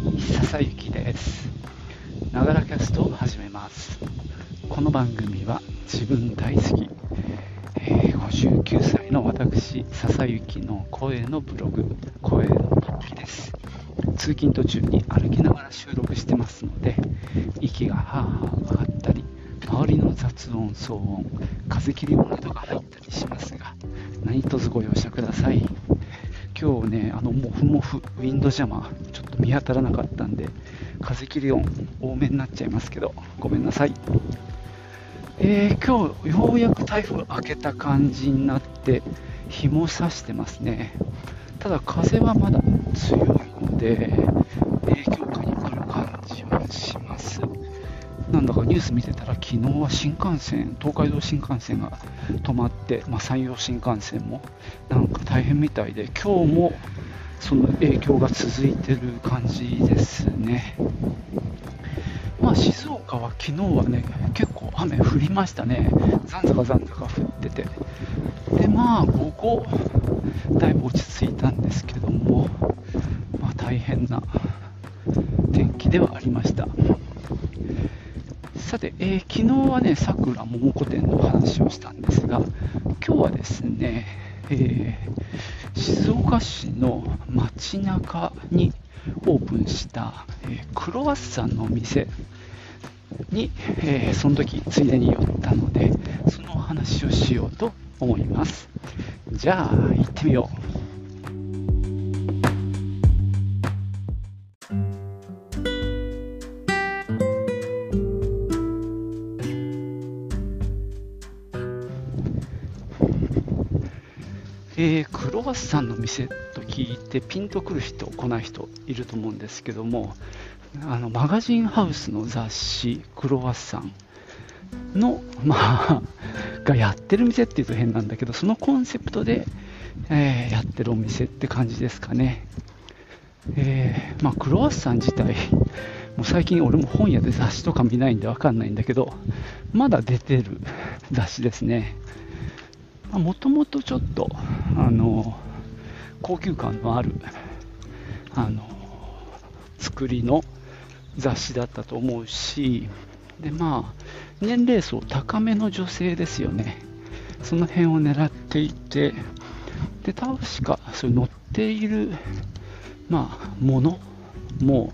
い、笹雪です。ながらキャストを始めます。この番組は自分大好き、えー59歳の私、笹雪の声のブログ、声の日記です。通勤途中に歩きながら収録してますので、息がはーはー上がったり、周りの雑音、騒音、風切り音などが入ったりしますが、何卒ご容赦ください。今日ね、あのモフモフ、ウィンドジャマー、ちょっと見当たらなかったんで、風切り音多めになっちゃいますけど、ごめんなさい。えー今日ようやく台風明けた感じになって、日も差してますね。ただ風はまだ強いので、影響下に来る感じはします。なんだかニュース見てたら、昨日は新幹線、東海道新幹線が止まって、まあ、山陽新幹線もなんか大変みたいで、今日もその影響が続いてる感じですね。まあ、静岡は昨日はね、結構雨降りましたね。ざんざかざんざか降ってて。で、まあ、午後、だいぶ落ち着いたんですけども、まあ、大変な天気ではありました。さて、えー昨日はね、さくら桃子店の話をしたんですが、今日はですね、えー静岡市の街中にオープンした、えークロワッサンのお店に、えーその時ついでに寄ったので、そのお話をしようと思います。じゃあ、行ってみよう。えークロワッサンの店と聞いてピンとくる人、来ない人いると思うんですけども、あのマガジンハウスの雑誌、クロワッサンの、まあ、がやってる店っていうと変なんだけど、そのコンセプトで、えーやってるお店って感じですかね。えーまあ、クロワッサン自体、もう最近俺も本屋で雑誌とか見ないんでわかんないんだけど、まだ出てる雑誌ですね。もともとちょっとあの高級感のあるあの作りの雑誌だったと思うしでまあ年齢層高めの女性ですよね。その辺を狙っていてで確かそういう載っているまあものも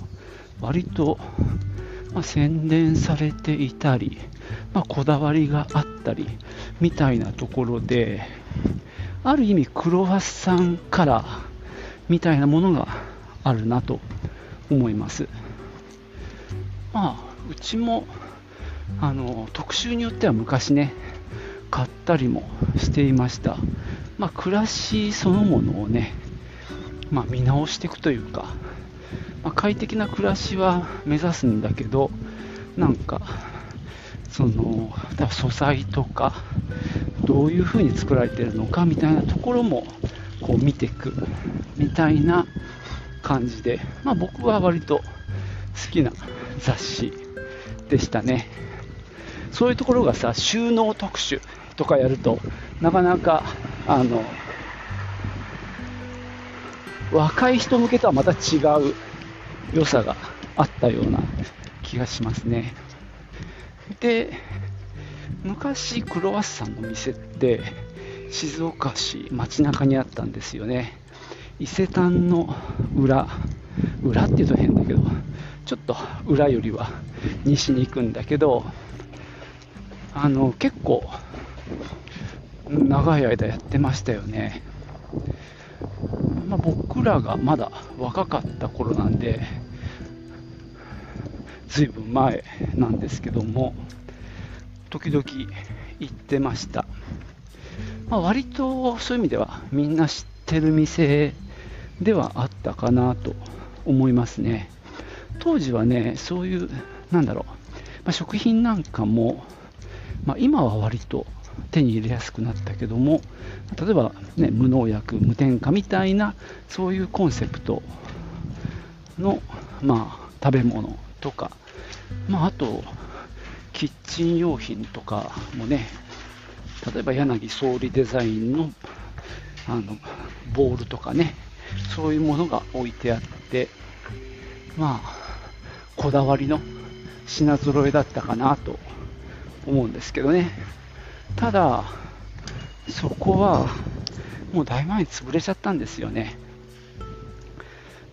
割と、まあ、洗練されていたり、まあ、こだわりがあったりみたいなところである意味クロワッサンカラーみたいなものがあるなと思います。まあうちもあの特集によっては昔ね買ったりもしていました。まあ暮らしそのものをねまあ見直していくというか、まあ、快適な暮らしは目指すんだけどなんかその素材とかどういう風に作られてるのかみたいなところもこう見ていくみたいな感じで、まあ、僕は割と好きな雑誌でしたね。そういうところがさ収納特集とかやるとなかなかあの若い人向けとはまた違う良さがあったような気がしますね。で昔クロワッサンの店って静岡市街中にあったんですよね。伊勢丹の裏裏っていうと変だけどちょっと裏よりは西に行くんだけどあの結構長い間やってましたよね、まあ、僕らがまだ若かった頃なんでずいぶん前なんですけども時々行ってました、まあ、割とそういう意味ではみんな知ってる店ではあったかなと思いますね。当時はねそういうなんだろう、まあ、食品なんかも、まあ、今は割と手に入れやすくなったけども例えば、ね、無農薬無添加みたいなそういうコンセプトの、まあ、食べ物とか、まあ、あとキッチン用品とかもね例えば柳総理デザインのあのボールとかねそういうものが置いてあってまあ、こだわりの品揃えだったかなと思うんですけどね。ただ、そこはもうだいぶ前に潰れちゃったんですよね。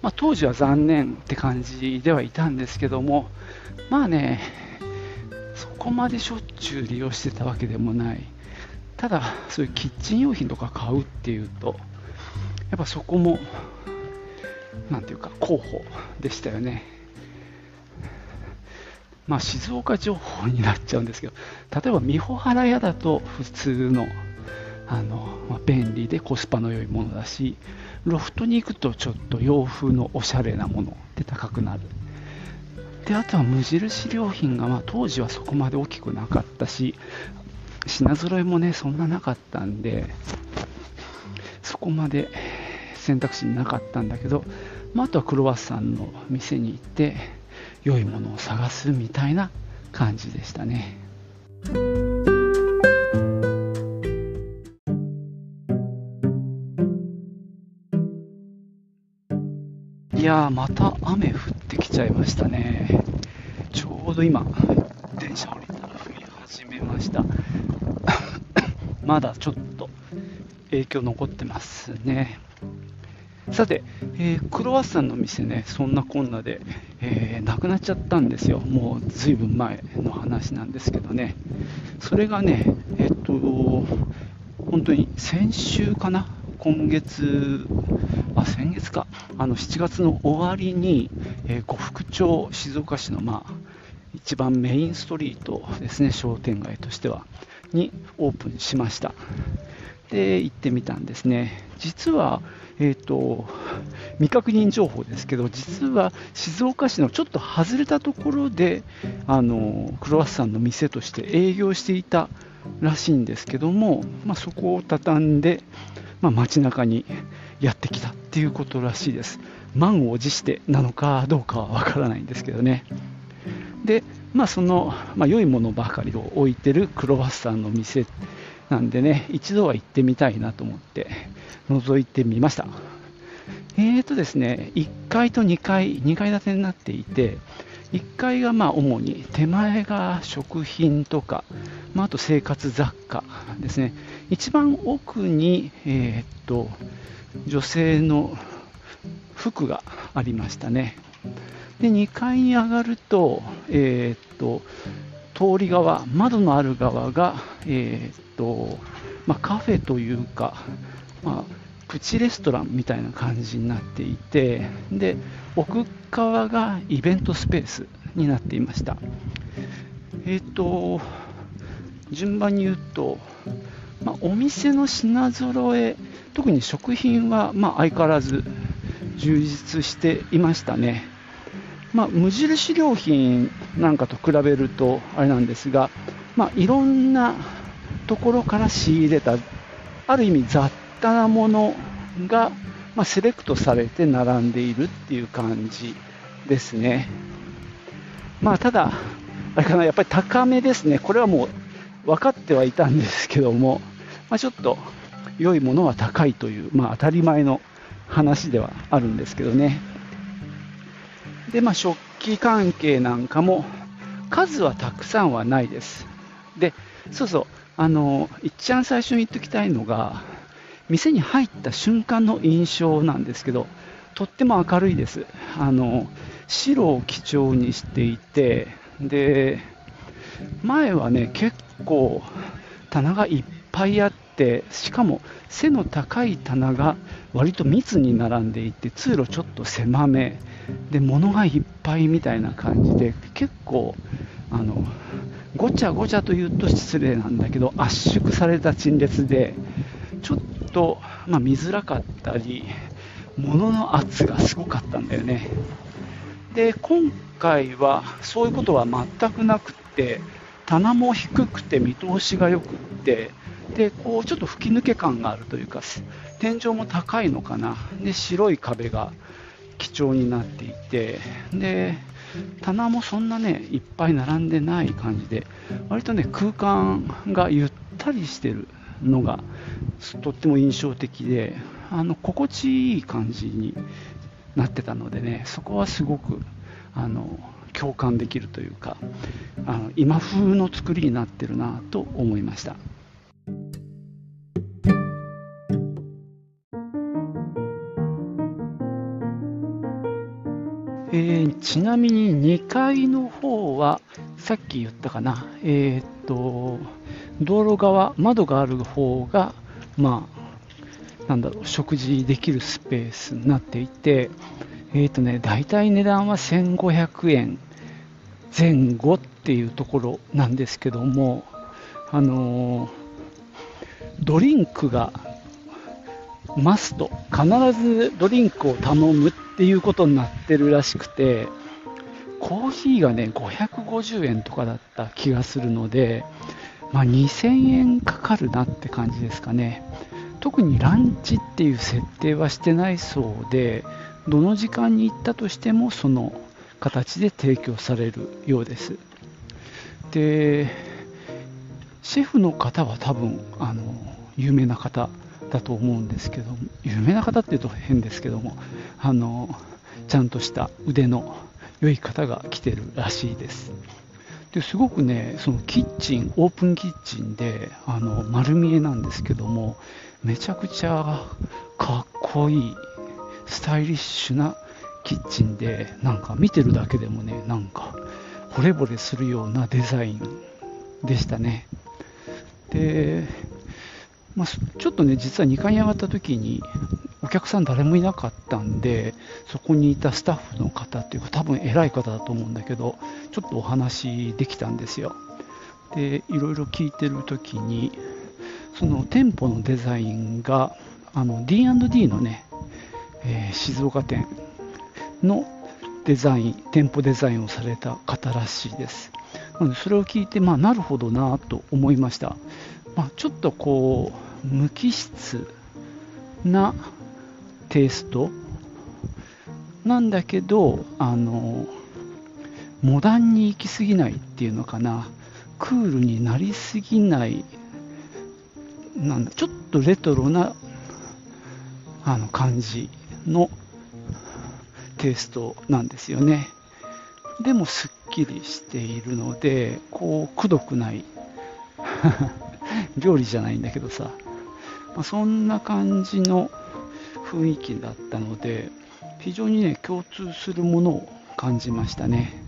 まあ、当時は残念って感じではいたんですけども、まあね、そこまでしょっちゅう利用してたわけでもない。ただ、そういうキッチン用品とか買うっていうと、やっぱそこも、なんていうか、候補でしたよね。まあ、静岡情報になっちゃうんですけど、例えば美穂原屋だと普通のあの、まあ、便利でコスパの良いものだし、ロフトに行くとちょっと洋風のおしゃれなもので高くなる。であとは無印良品が、まあ、当時はそこまで大きくなかったし、品揃えもね、そんななかったんで、そこまで選択肢になかったんだけど、まあ、あとはクロワッサンの店に行って、良いものを探すみたいな感じでしたね。いやー、また雨降ってきちゃいましたね。ちょうど今、電車降りたら降り始めました。まだちょっと影響残ってますね。さて、えー、クロワッサンの店ね、そんなこんなで、えー、なくなっちゃったんですよ。もうずいぶん前の話なんですけどね。それがね、えっと、本当に先週かな？今月、あ、先月か、あの7月の終わりに、えー、呉服町、静岡市の、まあ、一番メインストリートですね、商店街としては、にオープンしました。で、行ってみたんですね。実は、えーと、未確認情報ですけど、実は静岡市のちょっと外れたところで、あのクロワッサンの店として営業していたらしいんですけども、まあ、そこを畳んで、まあ、街中にやってきたっていうことらしいです。満を持してなのかどうかはわからないんですけどね。で、まあ、その、まあ、良いものばかりを置いてるクロワッサンの店なんでね、一度は行ってみたいなと思って覗いてみました。えーとですね、1階と2階、2階建てになっていて、1階がまあ主に手前が食品とか、まあ、あと生活雑貨ですね。一番奥に、えー、と女性の服がありましたね。で2階に上がると,、えー、と通り側、窓のある側が、えーとまあ、カフェというか、まあ、プチレストランみたいな感じになっていてで奥側がイベントスペースになっていました。えっ、ー、と順番に言うと、まあ、お店の品揃え特に食品は、まあ、相変わらず充実していましたね。まあ、無印良品なんかと比べるとあれなんですが、まあ、いろんなところから仕入れたある意味雑多なものが、まあ、セレクトされて並んでいるっていう感じですね。まあ、ただ、あれかな、やっぱり高めですね。これはもう分かってはいたんですけども、まあ、ちょっと良いものは高いという、まあ、当たり前の話ではあるんですけどね。で、まあ、食器関係なんかも数はたくさんはないです。で、そうそう、あの、一番最初に言っておきたいのが、店に入った瞬間の印象なんですけど、とっても明るいです。あの、白を基調にしていて、で、前はね、結構棚がいっぱいあって、しかも背の高い棚が割と密に並んでいて、通路ちょっと狭め、で物がいっぱいみたいな感じで結構あのごちゃごちゃと言うと失礼なんだけど圧縮された陳列でちょっと、まあ、見づらかったり物の圧がすごかったんだよね。で今回はそういうことは全くなくって棚も低くて見通しが良くってでこうちょっと吹き抜け感があるというか天井も高いのかな。で白い壁が基調になっていてで棚もそんなねいっぱい並んでない感じで割とね空間がゆったりしてるのがとっても印象的であの心地いい感じになってたのでねそこはすごくあの共感できるというかあの今風の作りになってるなと思いました。えー、ちなみに2階の方はさっき言ったかな、えー、っと道路側窓がある方がまあなんだろう食事できるスペースになっていてえっ、とね大体値段は1500円前後っていうところなんですけどもあのー、ドリンクがマスト必ずドリンクを頼むっていうことになってるらしくて、コーヒーがね、550円とかだった気がするので、まあ、2000円かかるなって感じですかね。特にランチっていう設定はしてないそうで、どの時間に行ったとしてもその形で提供されるようです。で、シェフの方は多分、あの、有名な方だと思うんですけど有名な方っていうと変ですけどもあのちゃんとした腕の良い方が来てるらしいですですごくねそのキッチンオープンキッチンであの丸見えなんですけどもめちゃくちゃかっこいいスタイリッシュなキッチンでなんか見てるだけでもねなんか惚れ惚れするようなデザインでしたね。でまあ、ちょっとね、実は2階に上がった時に、お客さん誰もいなかったんで、そこにいたスタッフの方っていうか、多分偉い方だと思うんだけど、ちょっとお話できたんですよ。で、いろいろ聞いてる時に、その店舗のデザインが、あの D&D のね、えー、静岡店のデザイン、店舗デザインをされた方らしいです。なので、それを聞いて、まあ、なるほどなと思いました。まあ、ちょっとこう無機質なテイスト？なんだけどあのモダンに行き過ぎないっていうのかな。クールになりすぎない。なんだちょっとレトロなあの感じのテイストなんですよね。でもすっきりしているのでこうくどくない。料理じゃないんだけどさ、まあ、そんな感じの雰囲気だったので、非常にね、共通するものを感じましたね。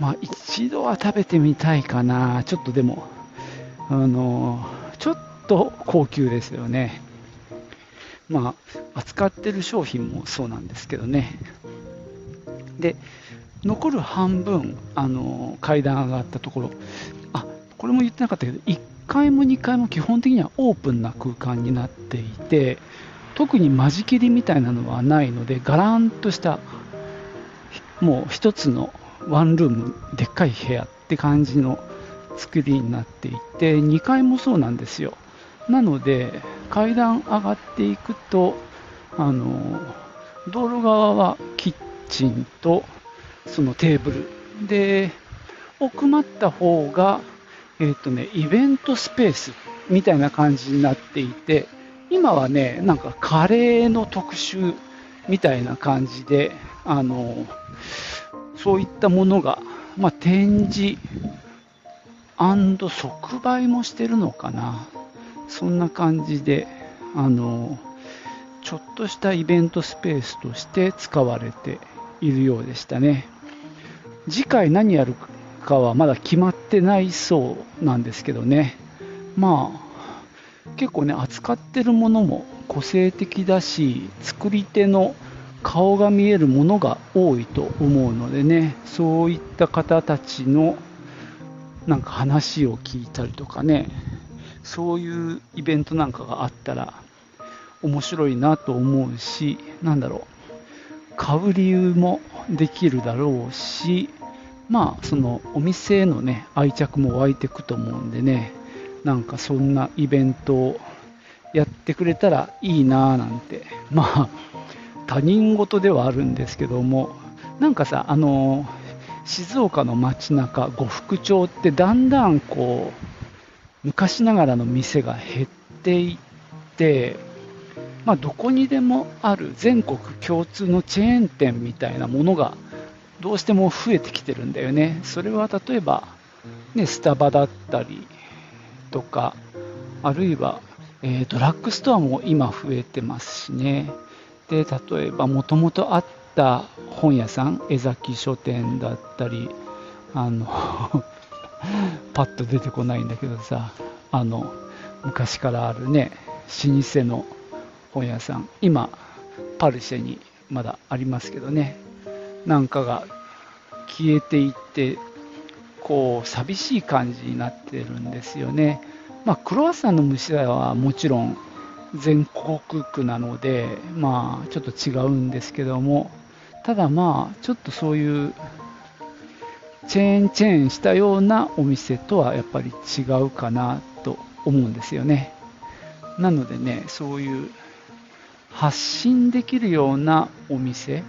まあ、一度は食べてみたいかな。ちょっとでも、あのちょっと高級ですよね。まあ、扱ってる商品もそうなんですけどね。で、残る半分、あの階段上がったところあ、これも言ってなかったけど、1階も2階も基本的にはオープンな空間になっていて、特に間仕切りみたいなのはないので、ガランとした、もう1つのワンルーム、でっかい部屋って感じの作りになっていて、2階もそうなんですよ。なので、階段上がっていくと、あの道路側はキッチンとそのテーブルで奥まった方がえっ、ー、とね、イベントスペースみたいな感じになっていて、今はね、なんかカレーの特集みたいな感じで、あの、そういったものが、まあ、展示即売もしてるのかな。そんな感じで、あの、ちょっとしたイベントスペースとして使われているようでしたね。次回何やるかはまだ決まってないそうなんですけどね、まあ、結構ね、扱ってるものも個性的だし、作り手の顔が見えるものが多いと思うのでね、そういった方たちのなんか話を聞いたりとかね、そういうイベントなんかがあったら面白いなと思うし、なんだろう、買う理由もできるだろうし、まあそのお店へのね愛着も湧いていくと思うんでねなんかそんなイベントをやってくれたらいいなぁなんてまあ他人事ではあるんですけどもなんかさあの静岡の街中呉服町ってだんだんこう昔ながらの店が減っていってまあ、どこにでもある全国共通のチェーン店みたいなものがどうしても増えてきてるんだよね。それは例えば、ね、スタバだったりとか、あるいは、えー、ドラッグストアも今増えてますしね。で、例えばもともとあった本屋さん、江崎書店だったり、あの パッと出てこないんだけどさ、あの、昔からあるね、老舗の本屋さん、今、パルシェにまだありますけどね、なんかが消えていって、こう、寂しい感じになってるんですよね。まあ、クロワッサンの虫はもちろん全国区なので、まあ、ちょっと違うんですけども、ただまあ、ちょっとそういうチェーンチェーンしたようなお店とはやっぱり違うかなと思うんですよね。なのでね、そういう発信できるようなお店、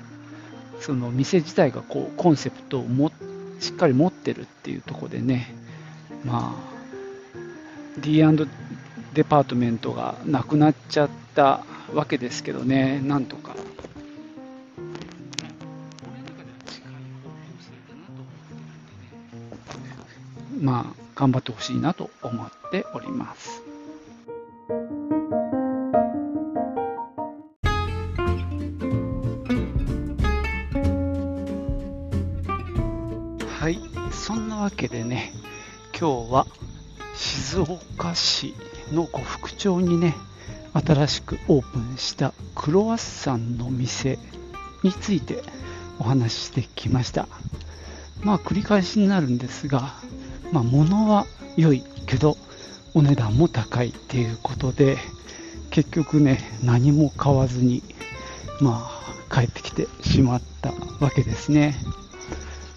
その店自体がこうコンセプトをもしっかり持ってるっていうとこでね、まあ、D& デパートメントがなくなっちゃったわけですけどね、なんとか。まあ、頑張ってほしいなと思っております。わけでね、今日は静岡市の呉服町にね、新しくオープンしたクロワッサンの店についてお話ししてきました。まあ繰り返しになるんですが、まあ物は良いけどお値段も高いっていうことで、結局ね、何も買わずに、まあ帰ってきてしまったわけですね。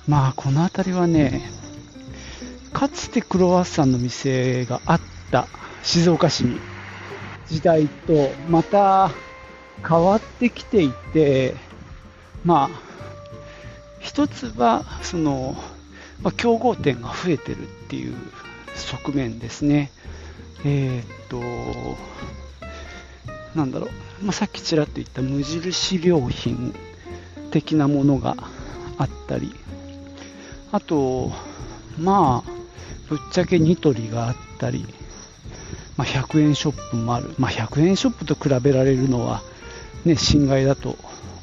まあこの辺りはねかつてクロワッサンの店があった静岡市に時代とまた変わってきていてまあ一つはその、まあ、競合店が増えてるっていう側面ですね。えー、っとなんだろう、まあ、さっきちらっと言った無印良品的なものがあったり。あと、まあ、ぶっちゃけニトリがあったり、まあ、100円ショップもある。まあ、100円ショップと比べられるのは、ね、侵害だと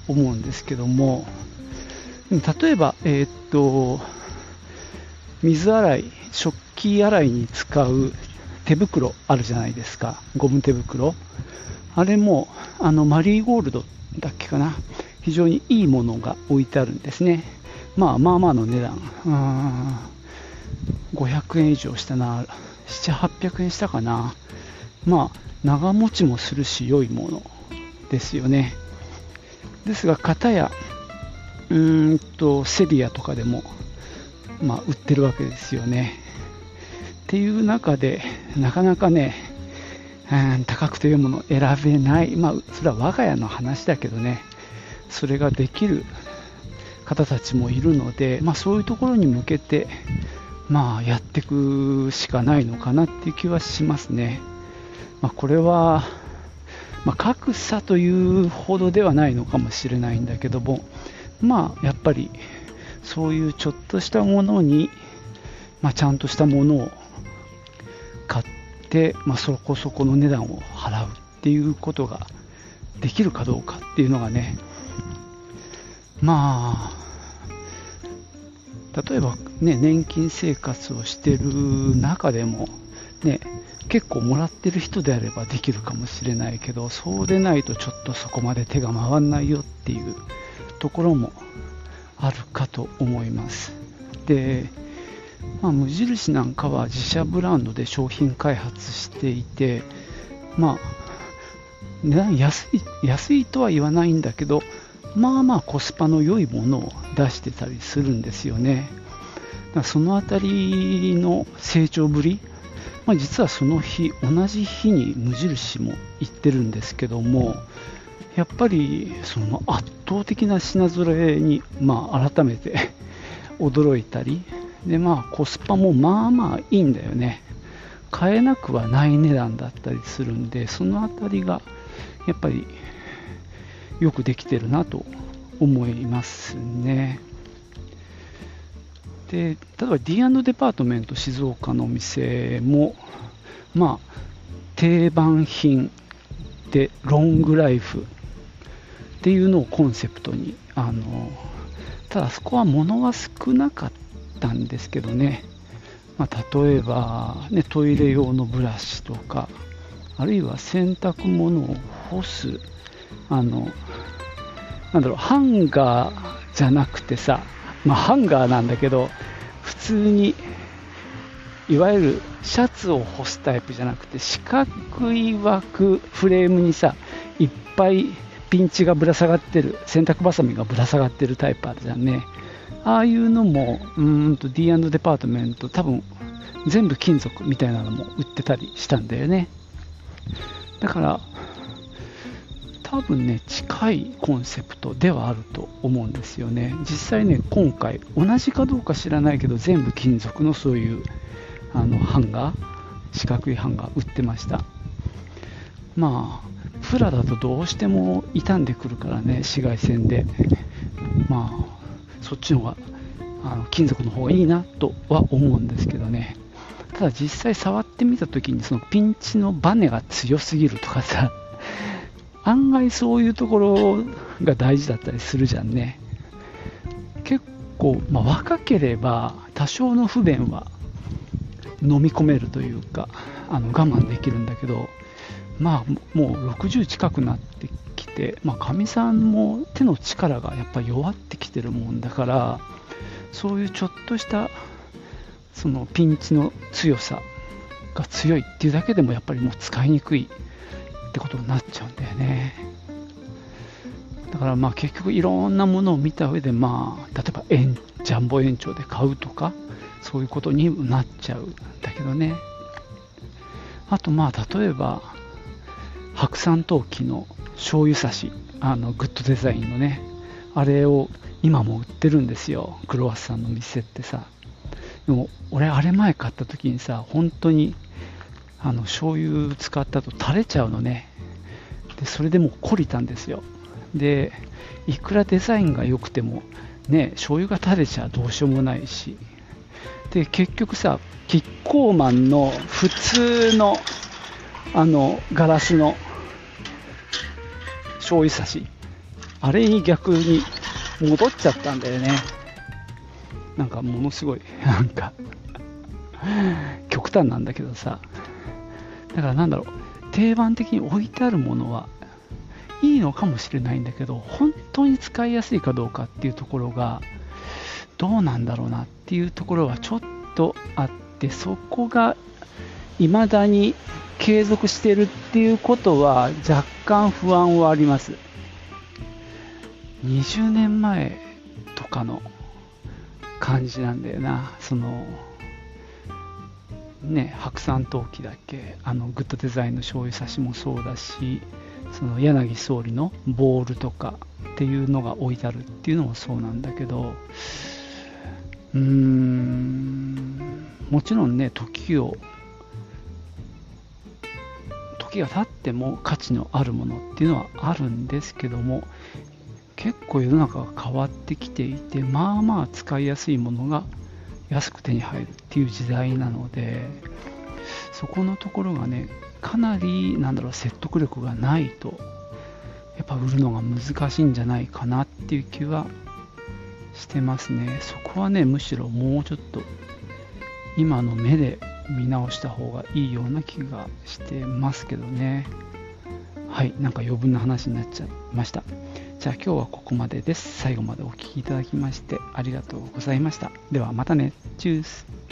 思うんですけども、例えば、えー、っと、水洗い、食器洗いに使う手袋あるじゃないですか。ゴム手袋。あれも、あの、マリーゴールドだっけかな。非常にいいものが置いてあるんですね。まあまあまあの値段。500円以上したな。7、800円したかな。まあ、長持ちもするし、良いものですよね。ですが、片や、うーんと、セリアとかでも、まあ、売ってるわけですよね。っていう中で、なかなかね、うん、高くていうものを選べない、まあ、それは我が家の話だけどね、それができる方たちもいるので、まあ、そういうところに向けて、まあ、やっていくしかないのかなっていう気はしますね。まあ、これは、まあ、格差というほどではないのかもしれないんだけども、まあ、やっぱりそういうちょっとしたものに、まあ、ちゃんとしたものを買って、まあ、そこそこの値段を払うっていうことができるかどうかっていうのがね、まあ、例えば、ね、年金生活をしてる中でも、ね、結構もらってる人であればできるかもしれないけど、そうでないとちょっとそこまで手が回らないよっていうところもあるかと思います。で、まあ、無印なんかは自社ブランドで商品開発していて、まあ、値段安い安いとは言わないんだけど、まあまあコスパの良いものを出してたりするんですよね。そのあたりの成長ぶり、まあ、実はその日、同じ日に無印も行ってるんですけども、やっぱりその圧倒的な品揃えに、まあ、改めて 驚いたり、でまあ、コスパもまあまあいいんだよね。買えなくはない値段だったりするんで、そのあたりがやっぱりよくできてるなと思いますね。で例えば D& デパートメント静岡のお店も、まあ、定番品でロングライフっていうのをコンセプトにあのただそこは物は少なかったんですけどね、まあ、例えば、ね、トイレ用のブラシとかあるいは洗濯物を干すあのなんだろうハンガーじゃなくてさ、まあ、ハンガーなんだけど普通にいわゆるシャツを干すタイプじゃなくて四角い枠フレームにさいっぱいピンチがぶら下がってる洗濯ばさみがぶら下がってるタイプあるじゃんね。ああいうのもうんと D& デパートメント多分全部金属みたいなのも売ってたりしたんだよね。だから多分ね近いコンセプトではあると思うんですよね。実際ね今回同じかどうか知らないけど全部金属のそういうあのハンガー四角いハンガー売ってました。まあプラだとどうしても傷んでくるからね紫外線で。まあそっちの方があの金属の方がいいなとは思うんですけどね。ただ実際触ってみた時にそのピンチのバネが強すぎるとかさ案外そういうところが大事だったりするじゃんね。結構、まあ、若ければ多少の不便は飲み込めるというかあの我慢できるんだけどまあもう60近くなってきてかみ、さんも手の力がやっぱ弱ってきてるもんだからそういうちょっとしたそのピンチの強さが強いっていうだけでもやっぱりもう使いにくいってことになっちゃうんだよね。だからまあ結局いろんなものを見た上でまあ例えば円ジャンボ延長で買うとかそういうことになっちゃうんだけどね。あとまあ例えば白山陶器の醤油差しあのグッドデザインのねあれを今も売ってるんですよ。クロワッサンの店ってさ。でも俺あれ前買った時にさ本当にあの醤油使ったと垂れちゃうのね。でそれでもう懲りたんですよ。でいくらデザインが良くてもね醤油が垂れちゃどうしようもないし。で結局さキッコーマンの普通のあのガラスの醤油差し。あれに逆に戻っちゃったんだよね。なんかものすごいなんか 極端なんだけどさだからなんだろう定番的に置いてあるものはいいのかもしれないんだけど本当に使いやすいかどうかっていうところがどうなんだろうなっていうところはちょっとあってそこが未だに継続してるっていうことは若干不安はあります。20年前とかの感じなんだよなそのね、白山陶器だっけあのグッドデザインの醤油差しもそうだしその柳総理のボールとかっていうのが置いてあるっていうのもそうなんだけどうーんもちろんね時を時が経っても価値のあるものっていうのはあるんですけども結構世の中が変わってきていてまあまあ使いやすいものが安く手に入るっていう時代なのでそこのところがねかなりなんだろう説得力がないとやっぱ売るのが難しいんじゃないかなっていう気はしてますねそこはねむしろもうちょっと今の目で見直した方がいいような気がしてますけどねはいなんか余分な話になっちゃいましたじゃあ今日はここまでです。最後までお聴きいただきましてありがとうございました。ではまたね。チュース。